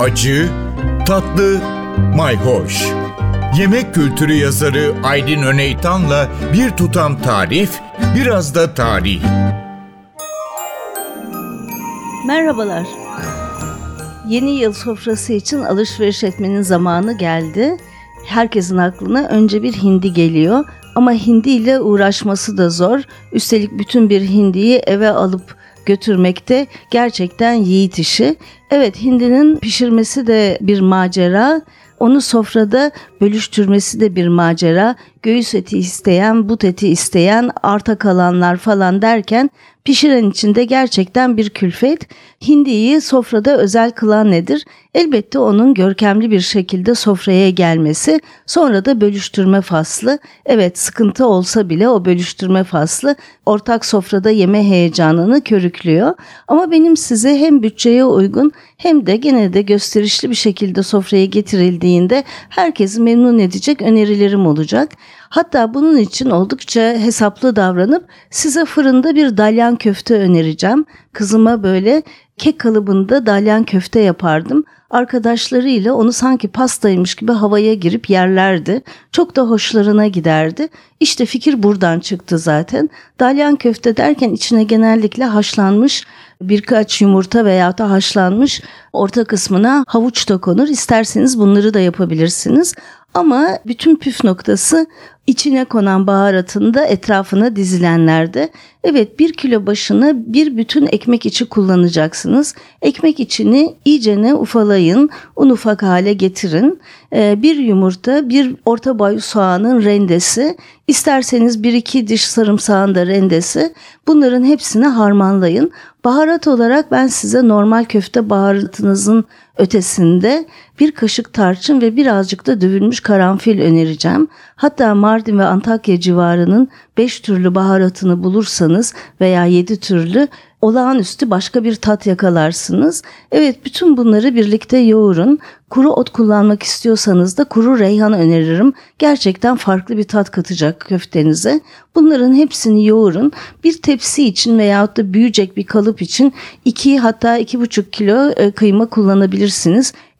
acı, tatlı, mayhoş. Yemek kültürü yazarı Aydın Öneytan'la bir tutam tarif, biraz da tarih. Merhabalar. Yeni yıl sofrası için alışveriş etmenin zamanı geldi. Herkesin aklına önce bir hindi geliyor ama hindi ile uğraşması da zor. Üstelik bütün bir hindiyi eve alıp götürmekte gerçekten yiğit işi. Evet hindinin pişirmesi de bir macera. Onu sofrada bölüştürmesi de bir macera. Göğüs eti isteyen, but eti isteyen, arta kalanlar falan derken pişiren içinde gerçekten bir külfet. Hindiyi sofrada özel kılan nedir? Elbette onun görkemli bir şekilde sofraya gelmesi, sonra da bölüştürme faslı. Evet sıkıntı olsa bile o bölüştürme faslı ortak sofrada yeme heyecanını körüklüyor. Ama benim size hem bütçeye uygun hem de gene de gösterişli bir şekilde sofraya getirildiğinde herkesi memnun edecek önerilerim olacak. Hatta bunun için oldukça hesaplı davranıp size fırında bir dalyan köfte önereceğim. Kızıma böyle kek kalıbında dalyan köfte yapardım. Arkadaşlarıyla onu sanki pastaymış gibi havaya girip yerlerdi. Çok da hoşlarına giderdi. İşte fikir buradan çıktı zaten. Dalyan köfte derken içine genellikle haşlanmış birkaç yumurta veya da haşlanmış orta kısmına havuç da konur. İsterseniz bunları da yapabilirsiniz. Ama bütün püf noktası içine konan baharatın da etrafına dizilenlerde. Evet bir kilo başına bir bütün ekmek içi kullanacaksınız. Ekmek içini iyicene ufalayın, un ufak hale getirin. Ee, bir yumurta, bir orta boy soğanın rendesi, isterseniz bir iki diş sarımsağın da rendesi. Bunların hepsini harmanlayın. Baharat olarak ben size normal köfte baharatınızın ötesinde bir kaşık tarçın ve birazcık da dövülmüş karanfil önereceğim. Hatta Mardin ve Antakya civarının 5 türlü baharatını bulursanız veya 7 türlü olağanüstü başka bir tat yakalarsınız. Evet bütün bunları birlikte yoğurun. Kuru ot kullanmak istiyorsanız da kuru reyhan öneririm. Gerçekten farklı bir tat katacak köftenize. Bunların hepsini yoğurun. Bir tepsi için veyahut da büyüyecek bir kalıp için 2 hatta 2,5 kilo e, kıyma kullanabilirsiniz.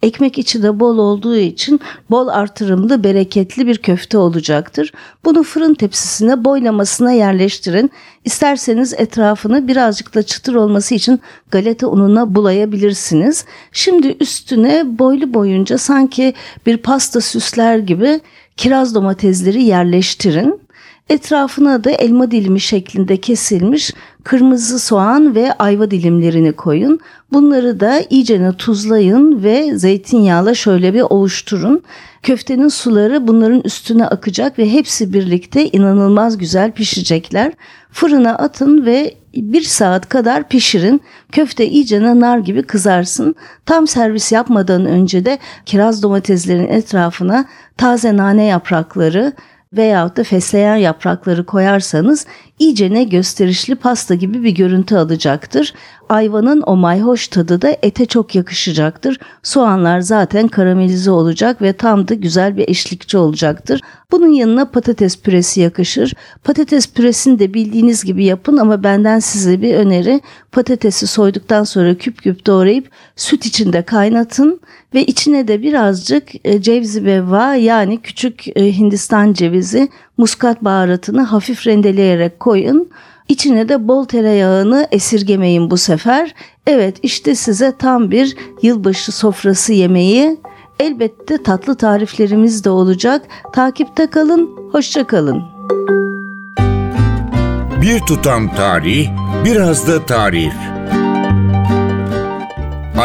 Ekmek içi de bol olduğu için bol artırımlı bereketli bir köfte olacaktır. Bunu fırın tepsisine boylamasına yerleştirin. İsterseniz etrafını birazcık da çıtır olması için galeta ununa bulayabilirsiniz. Şimdi üstüne boylu boyunca sanki bir pasta süsler gibi kiraz domatesleri yerleştirin. Etrafına da elma dilimi şeklinde kesilmiş kırmızı soğan ve ayva dilimlerini koyun. Bunları da iyicene tuzlayın ve zeytinyağla şöyle bir ovuşturun. Köftenin suları bunların üstüne akacak ve hepsi birlikte inanılmaz güzel pişecekler. Fırına atın ve bir saat kadar pişirin. Köfte iyice nar gibi kızarsın. Tam servis yapmadan önce de kiraz domateslerin etrafına taze nane yaprakları, veyahut da fesleğen yaprakları koyarsanız iyicene gösterişli pasta gibi bir görüntü alacaktır. Ayvanın o mayhoş tadı da ete çok yakışacaktır. Soğanlar zaten karamelize olacak ve tam da güzel bir eşlikçi olacaktır. Bunun yanına patates püresi yakışır. Patates püresini de bildiğiniz gibi yapın ama benden size bir öneri. Patatesi soyduktan sonra küp küp doğrayıp süt içinde kaynatın ve içine de birazcık e, cevzi beva yani küçük e, Hindistan cevizi muskat baharatını hafif rendeleyerek koyun. İçine de bol tereyağını esirgemeyin bu sefer. Evet işte size tam bir yılbaşı sofrası yemeği. Elbette tatlı tariflerimiz de olacak. Takipte kalın, hoşça kalın. Bir tutam tarih, biraz da tarif.